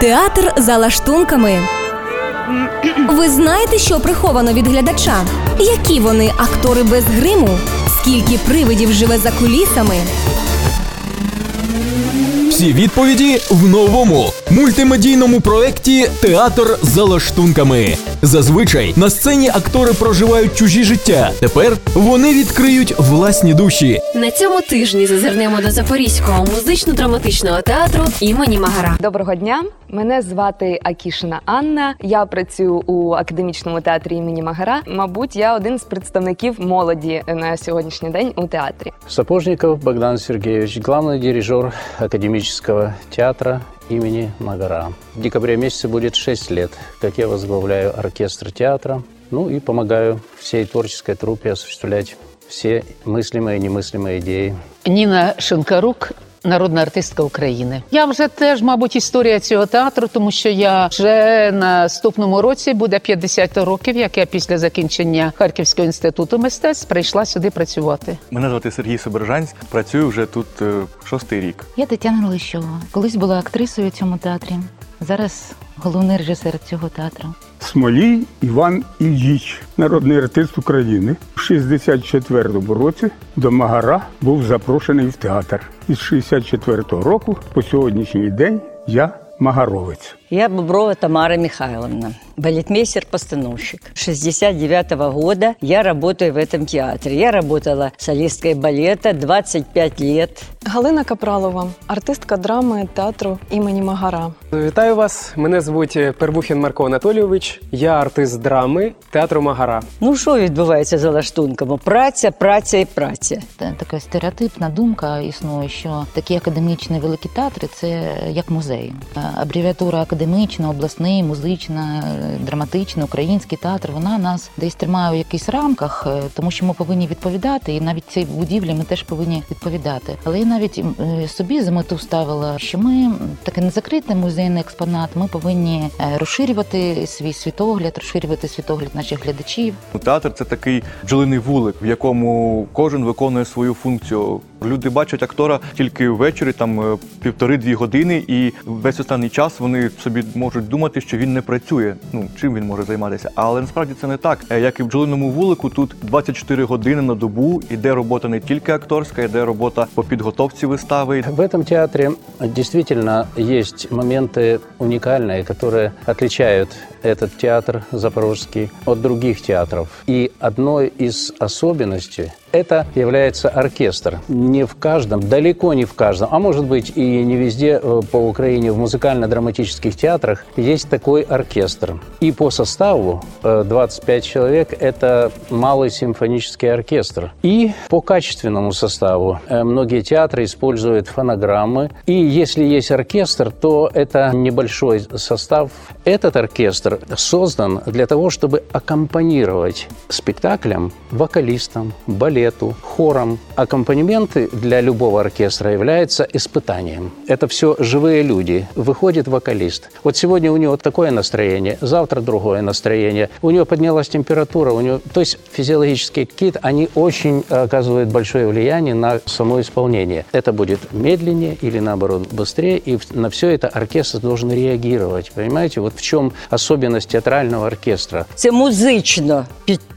Театр за лаштунками. Ви знаєте, що приховано від глядача? Які вони актори без гриму? Скільки привидів живе за кулісами? Всі відповіді в новому мультимедійному проєкті Театр за лаштунками. Зазвичай на сцені актори проживають чужі життя. Тепер вони відкриють власні душі. На цьому тижні зазирнемо до Запорізького музично-драматичного театру імені Магара. Доброго дня. Мене звати Акішина Анна. Я працюю у академічному театрі імені Магара. Мабуть, я один з представників молоді на сьогоднішній день у театрі. Сапожников Богдан Сергеевич, главный дирижер академического театра имени Магара. В декабре месяце будет 6 лет, как я возглавляю оркестр театра, ну и помогаю всей творческой труппе осуществлять все мыслимые и немыслимые идеи. Ніна Шинкарук. Народна артистка України. Я вже теж, мабуть, історія цього театру, тому що я вже наступному році буде 50 років, як я після закінчення Харківського інституту мистецтв прийшла сюди працювати. Мене звати Сергій Собержанськ. Працюю вже тут е, шостий рік. Я Тетяна Лищова. Колись була актрисою у цьому театрі. Зараз головний режисер цього театру. Смолій Іван Ільїч, народний артист України. У 64-му році до Магара був запрошений в театр. Із 64-го року по сьогоднішній день я магаровець. Я Боброва Тамара Михайловна, балетмейстер-постановщик. 69 -го года я работаю в этом театре. Я работала солисткой балета 25 лет. Галина Капралова, артистка драми театру імені Магара. Вітаю вас. Мене звуть Первухін Марко Анатолійович. Я артист драми театру Магара. Ну що відбувається за лаштунками? Праця, праця і праця. Та- Така стереотипна думка існує, що такі академічні великі театри це як музей. Е, Абревіатура академічна, обласний, музична, драматична, український театр. Вона нас десь тримає у якихось рамках, е, тому що ми повинні відповідати, і навіть цій будівлі ми теж повинні відповідати. Але я навіть е, собі за мету ставила, що ми таке не закритий музейний експонат. Ми повинні е, розширювати свій світогляд, розширювати світогляд наших глядачів. Театр це такий бджолиний вулик, в якому кожен виконує свою функцію. Люди бачать актора тільки ввечері, там е, півтори-дві години, і весь останній час вони собі можуть думати, що він не працює. Ну чим він може займатися? Але насправді це не так. Е, Як і в бджолиному вулику, тут 24 години на добу іде робота не тільки акторська, йде робота по підготовці вистави. В этом театре действительно есть моменты уникальные, которые отличают этот театр запорожский от других театров. И одной из особенностей это является оркестр. Не в каждом, далеко не в каждом, а может быть и не везде э, по Украине в музыкально-драматических театрах есть такой оркестр. И по составу э, 25 человек – это малый симфонический оркестр. И по качественному составу э, многие театры используют фонограммы. И если есть оркестр, то это небольшой состав. Этот оркестр создан для того, чтобы аккомпанировать спектаклям, вокалистам, балету, хорам. Аккомпанементы для любого оркестра являются испытанием. Это все живые люди. Выходит вокалист. Вот сегодня у него такое настроение, завтра другое настроение. У него поднялась температура, у него... То есть физиологические какие-то, они очень э, оказывают большое влияние на само исполнение. Это будет медленнее или наоборот быстрее, и на все это оркестр должен реагировать. Понимаете, вот в чем особенность театрального оркестра. Це музично,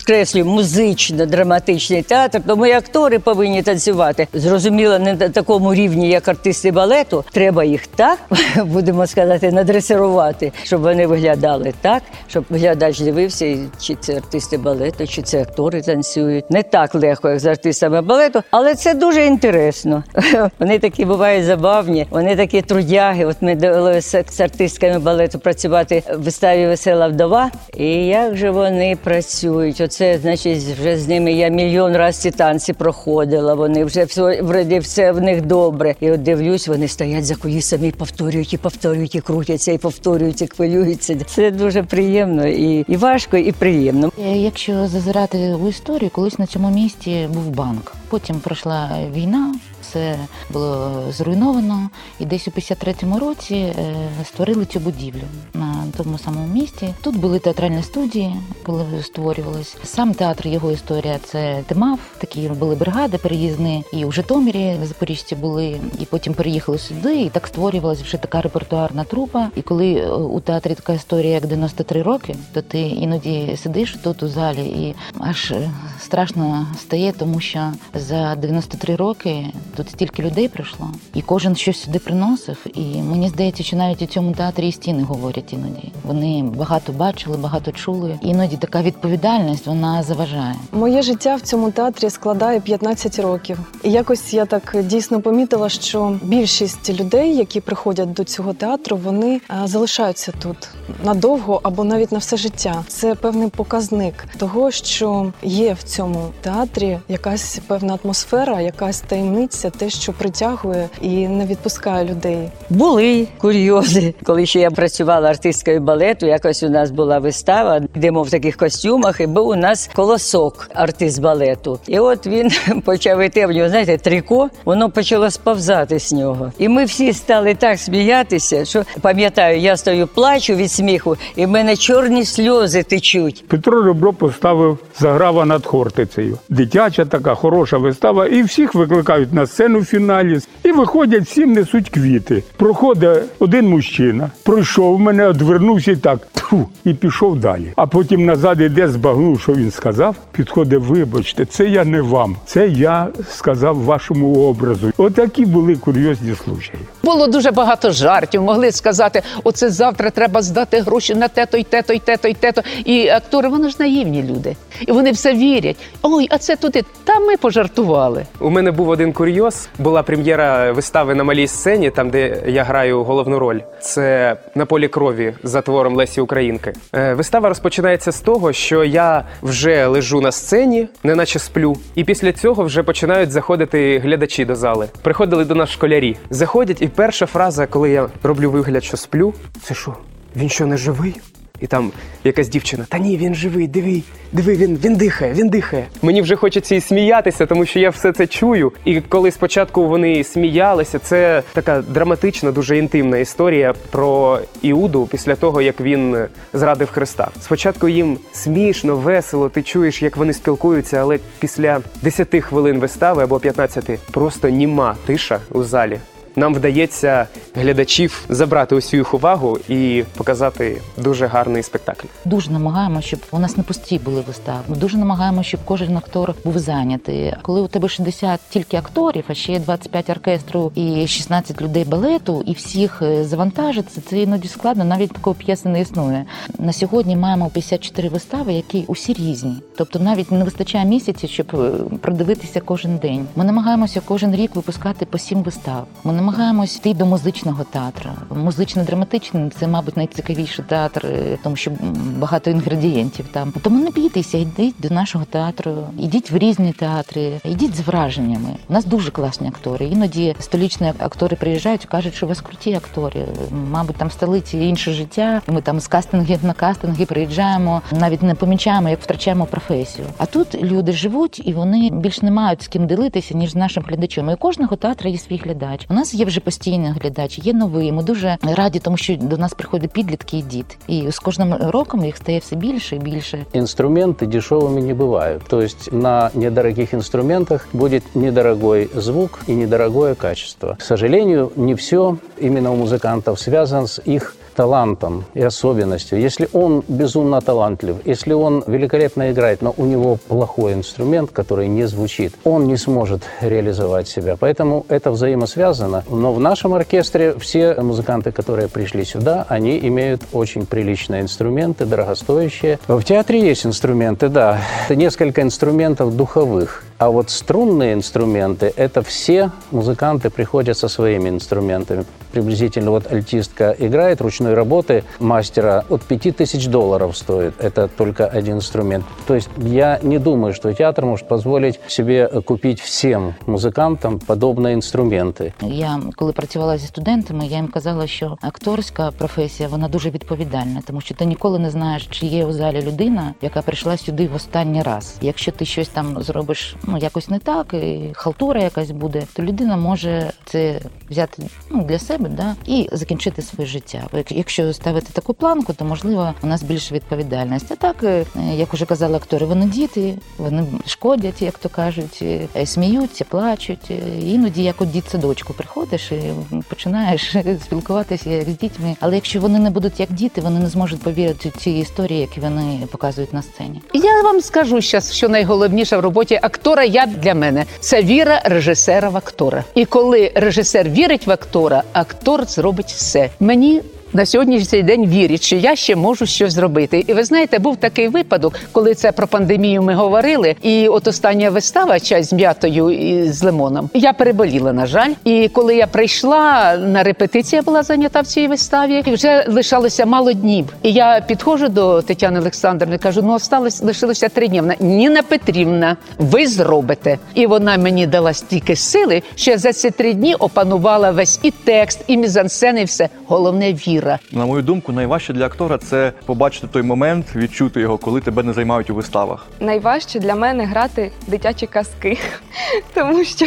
підкреслюю, музично драматичний театр, тому і актори повинні танцювати. Зрозуміло, не на такому рівні, як артисти балету. Треба їх так, будемо сказати, надресирувати, щоб вони виглядали так, щоб глядач дивився, чи це артисти балету, чи це актори танцюють. Не так легко, як з артистами балету, але це дуже інтересно. Вони такі бувають забавні, вони такі трудяги. От ми довелося з артистками балету працювати в виставі Весела вдова. І як же вони працюють? Оце, значить, вже з ними я мільйон разів ці танці проходила. Вони вже все вроді все в них добре. І от дивлюсь, вони стоять за кулісами і повторюють, і повторюють, і крутяться, і повторюють, і хвилюються. Це дуже приємно і, і важко, і приємно. Е, Якщо зазирати у історію, колись на цьому місці був банк. Потім пройшла війна, Все було зруйновано, і десь у 53-му році е, створили цю будівлю на тому самому місці. Тут були театральні студії, коли створювалось. Сам театр його історія це ТИМАВ, такі були бригади переїзні, і у Житомирі в Запоріжжі були, і потім переїхали сюди. І так створювалася вже така репертуарна трупа. І коли е, у театрі така історія, як 93 роки, то ти іноді сидиш тут у залі, і аж е, страшно стає, тому що за 93 роки тут стільки людей прийшло, і кожен щось сюди приносив. І мені здається, що навіть у цьому театрі і стіни говорять іноді. Вони багато бачили, багато чули. Іноді така відповідальність вона заважає. Моє життя в цьому театрі складає 15 років. І якось я так дійсно помітила, що більшість людей, які приходять до цього театру, вони е, залишаються тут надовго або навіть на все життя. Це певний показник того, що є в цьому театрі якась певна атмосфера, якась таємниця, те, що притягує і не відпускає людей. Були курйози. Коли ще я працювала артисткою балету, якось у нас була вистава, де ми в таких костюмах, і був у нас колосок, артист балету. І от він почав іти в нього, знаєте, трико, воно почало сповзати з нього. І ми всі стали так сміятися, що пам'ятаю, я стою, плачу від сміху, і в мене чорні сльози течуть. Петро Ребро поставив заграва над Хортицею. Дитяча така хороша вистава, і всіх викликають на сцену в фіналі. І виходять, всім несуть квіти. Проходить один мужчина, пройшов мене, одвернувся і так, і пішов далі. А потім назад іде, збагнув, що він сказав. Підходить, вибачте, це я не вам, це я сказав вашому образу. Отакі були курйозні случаї. Було дуже багато жартів. Могли сказати, оце завтра треба здати гроші на те-то, й те-то, й те-то, й те-то. І актори, вони ж наївні люди. І вони все вірять. Ой, а це туди. Та ми пожартували. У мене був один курйоз. Була прем'єра вистави на малій сцені, там де я граю головну роль. Це на полі крові за твором Лесі Українки. Е, Вистава розпочинається з того, що я вже лежу на сцені, неначе сплю, і після цього вже починають заходити глядачі до зали. Приходили до нас школярі. Заходять, і перша фраза, коли я роблю вигляд, що сплю, це що? Він що не живий? І там якась дівчина, та ні, він живий, диви, диви, він, він дихає, він дихає. Мені вже хочеться і сміятися, тому що я все це чую. І коли спочатку вони сміялися, це така драматична, дуже інтимна історія про Іуду після того, як він зрадив Христа. Спочатку їм смішно, весело, ти чуєш, як вони спілкуються, але після 10 хвилин вистави або 15 просто німа тиша у залі. Нам вдається глядачів забрати усю їх увагу і показати дуже гарний спектакль. Дуже намагаємося, щоб у нас не пусті були вистави. Ми дуже намагаємося, щоб кожен актор був зайнятий. Коли у тебе 60 тільки акторів, а ще є 25 оркестру і 16 людей балету, і всіх е, завантажити, це іноді складно. Навіть такої п'єси не існує. На сьогодні маємо 54 вистави, які усі різні. Тобто навіть не вистачає місяців, щоб е, продивитися кожен день. Ми намагаємося кожен рік випускати по сім вистав. Ми намагаємось йти до музичного театру. Музично-драматичний це, мабуть, найцікавіший театр, е, тому що багато інгредієнтів там. Тому не бійтеся, йдіть до нашого театру, йдіть в різні театри, йдіть з враженнями. У нас дуже класні актори. Іноді столічні актори приїжджають і кажуть, що у вас круті актори. Мабуть, там в столиці інше життя. Ми там з кастингів на кастинги приїжджаємо, навіть не помічаємо, як втрачаємо професію. А тут люди живуть і вони більш не мають з ким ділитися, ніж з нашим глядачем. І у кожного театру є свій глядач. У нас є вже постійний глядач, є новий. Ми дуже раді, тому що до нас приходять підлітки і діти. І з кожним роком їх стає все більше і більше. Инструменты дешевыми не бывают. То есть на недорогих инструментах будет недорогой звук и недорогое качество. К сожалению, не все именно у музыкантов связано с их талантом и особенностью. Если он безумно талантлив, если он великолепно играет, но у него плохой инструмент, который не звучит, он не сможет реализовать себя. Поэтому это взаимосвязано. Но в нашем оркестре все музыканты, которые пришли сюда, они имеют очень приличные инструменты, дорогостоящие. В театре есть инструменты, да. Несколько инструментов духовых. А вот струнные инструменты – это все музыканты приходят со своими инструментами. Приблизительно вот альтистка играет ручной работы мастера от 5000 долларов стоит. Это только один инструмент. То есть я не думаю, что театр может позволить себе купить всем музыкантам подобные инструменты. Я коли працювала зі студентами, я їм казала, що акторська професія вона дуже відповідальна, тому що ти ніколи не знаєш, чи є у залі людина, яка прийшла сюди в останній раз. Якщо ти щось там зробиш ну якось не так, і халтура якась буде, то людина може це взяти ну, для себе да, і закінчити своє життя. Якщо ставити таку планку, то можливо у нас більше відповідальність. А так, е, як уже казали актори, вони діти, вони шкодять, як то кажуть, е, сміються, плачуть. Іноді як у дітсадочку приходиш і починаєш спілкуватися як з дітьми. Але якщо вони не будуть як діти, вони не зможуть повірити в ці історії, які вони показують на сцені. Я вам скажу зараз, що найголовніше в роботі актора я для мене це віра режисера в актора. І коли режисер вірить в актора, актор зробить все. Мені на сьогоднішній день вірять, що я ще можу щось зробити. І ви знаєте, був такий випадок, коли це про пандемію ми говорили. І от остання вистава чай з м'ятою і з лимоном. Я переболіла, на жаль. І коли я прийшла на репетицію, я була зайнята в цій виставі, і вже лишалося мало днів. І я підходжу до Тетяни Олександрівни, кажу: ну осталось лишилося три дні. Вона Ніна Петрівна, ви зробите. І вона мені дала стільки сили, що за ці три дні опанувала весь і текст, і мізансцени, і все головне віра віра. На мою думку, найважче для актора це побачити той момент, відчути його, коли тебе не займають у виставах. Найважче для мене грати дитячі казки, тому що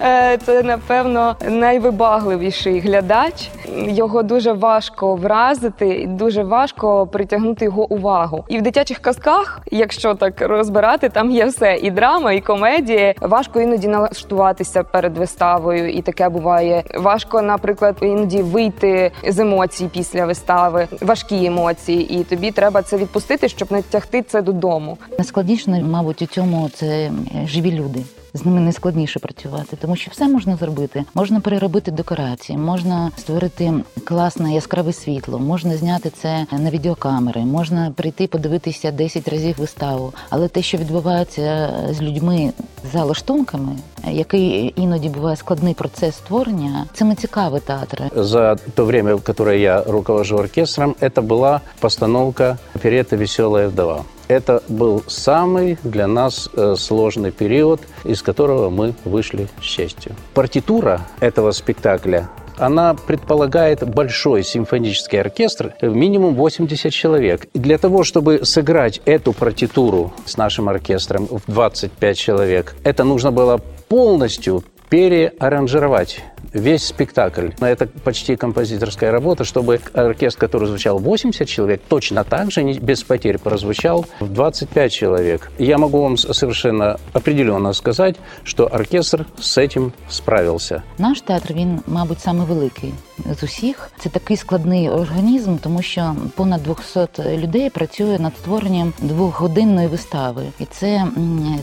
е, це напевно найвибагливіший глядач. Його дуже важко вразити, і дуже важко притягнути його увагу. І в дитячих казках, якщо так розбирати, там є все і драма, і комедія. Важко іноді налаштуватися перед виставою, і таке буває. Важко, наприклад, іноді вийти з емоцій після вистави, важкі емоції, і тобі треба це відпустити, щоб не тягти це додому. Найскладніше, мабуть, у цьому це живі люди з ними не складніше працювати, тому що все можна зробити. Можна переробити декорації, можна створити класне яскраве світло, можна зняти це на відеокамери, можна прийти подивитися 10 разів виставу. Але те, що відбувається з людьми за лаштунками, який іноді буває складний процес створення, це не цікавий театр. За то время, в которое я руковожу оркестром, это была постановка опереты «Веселая вдова». Это был самый для нас э, сложный период, из которого мы вышли с честью. Партитура этого спектакля она предполагает большой симфонический оркестр, минимум 80 человек. И для того, чтобы сыграть эту партитуру с нашим оркестром в 25 человек, это нужно было полностью переаранжировать весь спектакль. Это почти композиторская работа, чтобы оркестр, который звучал 80 человек, точно так же, без потерь, прозвучал в 25 человек. Я могу вам совершенно определенно сказать, что оркестр з этим справився. Наш театр він, мабуть, саме великий з усіх. Це такий складний організм, тому що понад 200 людей працює над створенням двохгодинної вистави, і це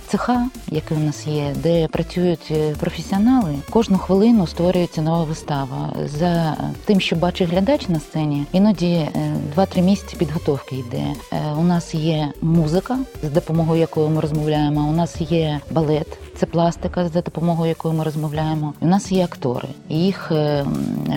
цеха, який у нас є, де працюють професіонали. Кожну хвилину створюється нова вистава. За тим, що бачить глядач на сцені, іноді 2-3 е, місяці підготовки йде. Е, у нас є музика, з допомогою якої ми розмовляємо. У нас є балет. Це пластика, за допомогою якої ми розмовляємо. У нас є актори, їх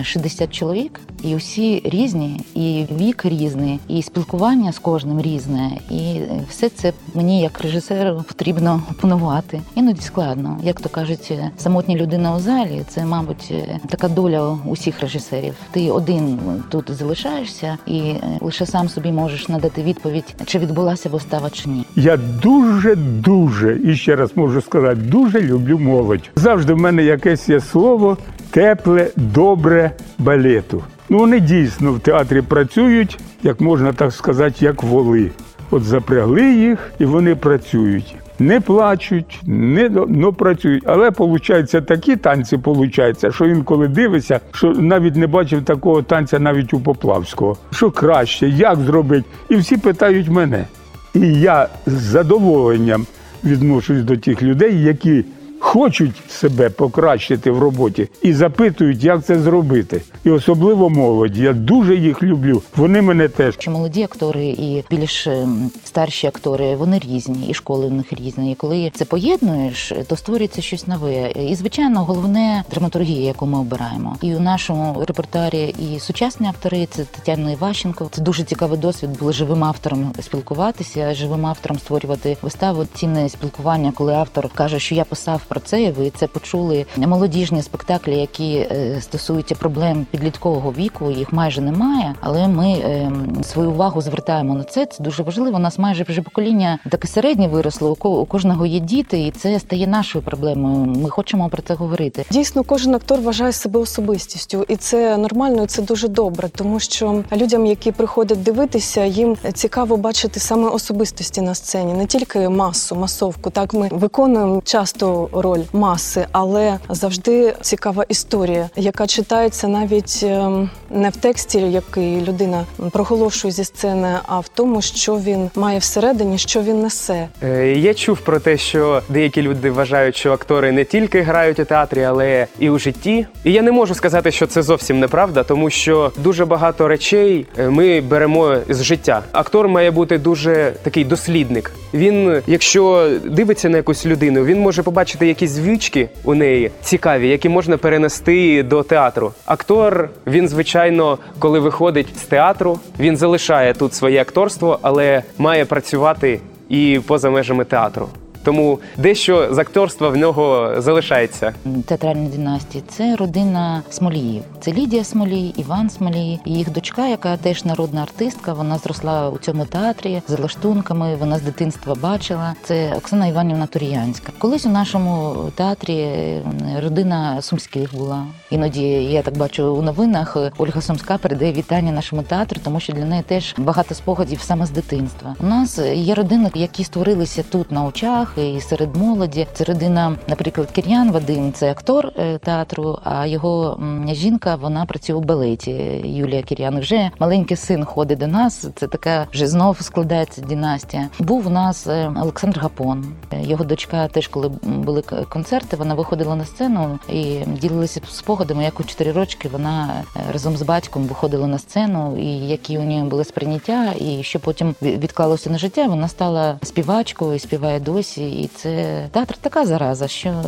60 е, чоловік, і усі різні, і вік різний, і спілкування з кожним різне. І все це мені, як режисеру, потрібно опанувати. Іноді складно, як то кажуть, самотня людина у залі. Це, мабуть, така доля усіх режисерів. Ти один тут залишаєшся, і лише сам собі можеш надати відповідь, чи відбулася вистава, чи ні. Я дуже дуже і ще раз можу сказати дуже люблю молодь. Завжди в мене якесь є слово тепле, добре балету. Ну вони дійсно в театрі працюють, як можна так сказати, як воли. От запрягли їх і вони працюють. Не плачуть, не ну, працюють. Але виходить, такі танці получаються, що інколи дивишся, що навіть не бачив такого танця навіть у Поплавського. Що краще, як зробити? І всі питають мене. І я з задоволенням відношусь до тих людей, які хочуть себе покращити в роботі і запитують, як це зробити. І особливо молоді. Я дуже їх люблю. Вони мене теж Чи молоді актори і більш ем, старші актори. Вони різні, і школи в них різні. І коли це поєднуєш, то створюється щось нове. І звичайно, головне драматургія, яку ми обираємо. І у нашому репертуарі і сучасні автори це Тетяна Іващенко. Це дуже цікавий досвід. Були живим автором спілкуватися, живим автором створювати виставу. Цінне спілкування, коли автор каже, що я писав про це. Ви це почули. Молодіжні спектаклі, які е, стосуються проблем підліткового віку, їх майже немає. Але ми е, свою увагу звертаємо на це. Це дуже важливо. У нас майже вже покоління таке середнє виросло. У кожного є діти, і це стає нашою проблемою. Ми хочемо про це говорити. Дійсно, кожен актор вважає себе особистістю, і це нормально, і це дуже добре, тому що людям, які приходять дивитися, їм цікаво бачити саме особистості на сцені, не тільки масу, масовку. Так ми виконуємо часто роль маси, але завжди цікава історія, яка читається навіть ем, не в тексті, який людина проголошує зі сцени, а в тому, що він має всередині, що він несе. Е, Я чув про те, що деякі люди вважають, що актори не тільки грають у театрі, але і у житті. І я не можу сказати, що це зовсім неправда, тому що дуже багато речей е, ми беремо з життя. Актор має бути дуже такий дослідник. Він, якщо дивиться на якусь людину, він може побачити якісь звички у неї цікаві, які можна перенести до театру. Актор, він звичайно, коли виходить з театру, він залишає тут своє акторство, але має працювати і поза межами театру. Тому дещо з акторства в нього залишається. театральної династії це родина Смоліїв. Це Лідія Смолій, Іван Смолій, їх дочка, яка теж народна артистка. Вона зросла у цьому театрі з лаштунками. Вона з дитинства бачила. Це Оксана Іванівна Туріянська. Колись у нашому театрі е, родина Сумських була. Іноді я так бачу у новинах. Ольга Сумська передає вітання нашому театру, тому що для неї теж багато спогадів саме з дитинства. У нас є родини, які створилися тут на очах і серед молоді. Це родина, наприклад, Кір'ян Вадим, це актор е, театру. А його жінка вона працює у балеті. Юлія Кір'ян. Вже маленький син ходить до нас. Це така вже знов складається династія. Був у нас е, Олександр Гапон. Його дочка теж, коли були концерти, вона виходила на сцену і ділилася спогадами, як у чотири рочки вона е, разом з батьком виходила на сцену, і які у неї були сприйняття, і що потім відклалося на життя. Вона стала співачкою, і співає досі. І це театр така зараза, що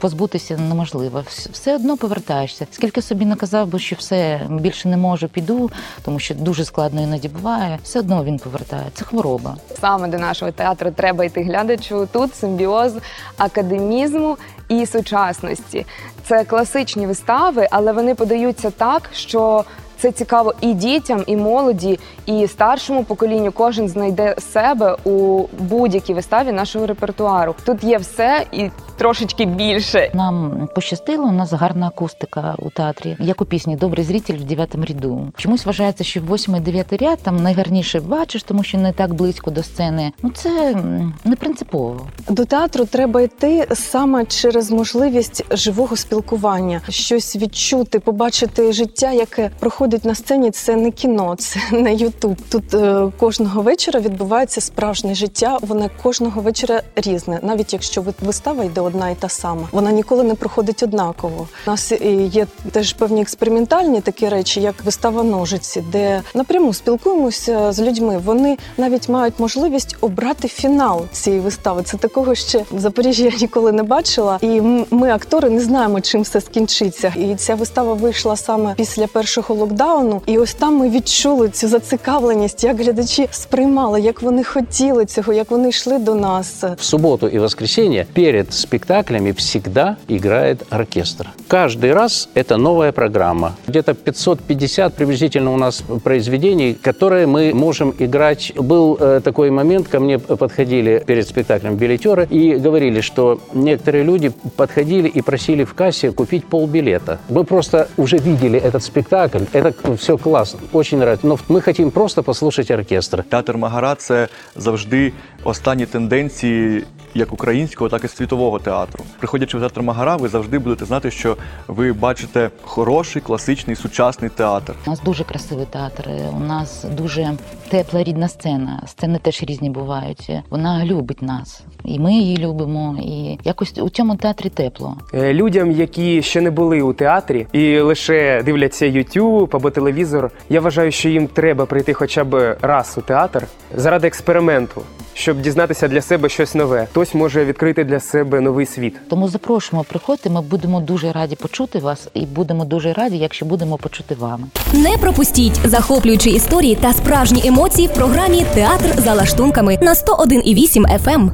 позбутися неможливо. Все одно повертаєшся. Скільки собі наказав би, що все більше не можу, піду, тому що дуже складно іноді буває. Все одно він повертає. Це хвороба. Саме до нашого театру треба йти глядачу. Тут симбіоз академізму і сучасності. Це класичні вистави, але вони подаються так, що це цікаво і дітям, і молоді, і старшому поколінню. Кожен знайде себе у будь-якій виставі нашого репертуару. Тут є все і трошечки більше. Нам пощастило, у нас гарна акустика у театрі. Як у пісні Добрий зритель в дев'ятому ряду. Чомусь вважається, що восьмий дев'ятий ряд там найгарніше бачиш, тому що не так близько до сцени. Ну це не принципово. До театру треба йти саме через можливість живого спілкування, щось відчути, побачити життя, яке проходить на сцені. Це не кіно, це не Ютуб. Тут е, кожного вечора відбувається справжнє життя. Воно кожного вечора різне, навіть якщо вистава йде одна і та сама. Вона ніколи не проходить однаково. У нас е, є теж певні експериментальні такі речі, як вистава ножиці, де напряму спілкуємося з людьми. Вони навіть мають можливість обрати фінал цієї вистави. Це такого ще в Запоріжжі я ніколи не бачила. І ми, актори, не знаємо, чим все скінчиться. І ця вистава вийшла саме після першого локдауну. І ось там ми відчули цю зацікавленість, як глядачі сприймали, як вони хотіли цього, як вони йшли до нас. В субботу и воскресенье перед спектаклями всегда играет оркестр. Каждый раз это новая программа. Где-то 550 приблизительно у нас произведений, которые мы можем играть. Был э, такой момент, ко мне подходили перед спектаклем билетеры и говорили, что некоторые люди подходили и просили в кассе купить полбилета. Мы просто уже видели этот спектакль, это Все класно, очень нравится. Но ми хотим просто послухати оркестр. Театр Магара це завжди останні тенденції як українського, так і світового театру. Приходячи в театр Магара, ви завжди будете знати, що ви бачите хороший, класичний, сучасний театр. У нас дуже красивий театр. У нас дуже тепла рідна сцена. Сцени теж різні бувають. Вона любить нас, і ми її любимо. І якось у цьому театрі тепло. Е, Людям, які ще не були у театрі і лише дивляться YouTube або телевізор, я вважаю, що їм треба прийти хоча б раз у театр заради експерименту, щоб дізнатися для себе щось нове. Хтось може відкрити для себе новий світ. Тому запрошуємо, приходьте. Ми будемо дуже раді почути вас, і будемо дуже раді, якщо будемо почути вами. Не пропустіть захоплюючі історії та справжні емоції в програмі Театр за лаштунками на 101,8 FM.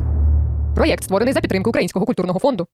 Проєкт створений за підтримки Українського культурного фонду.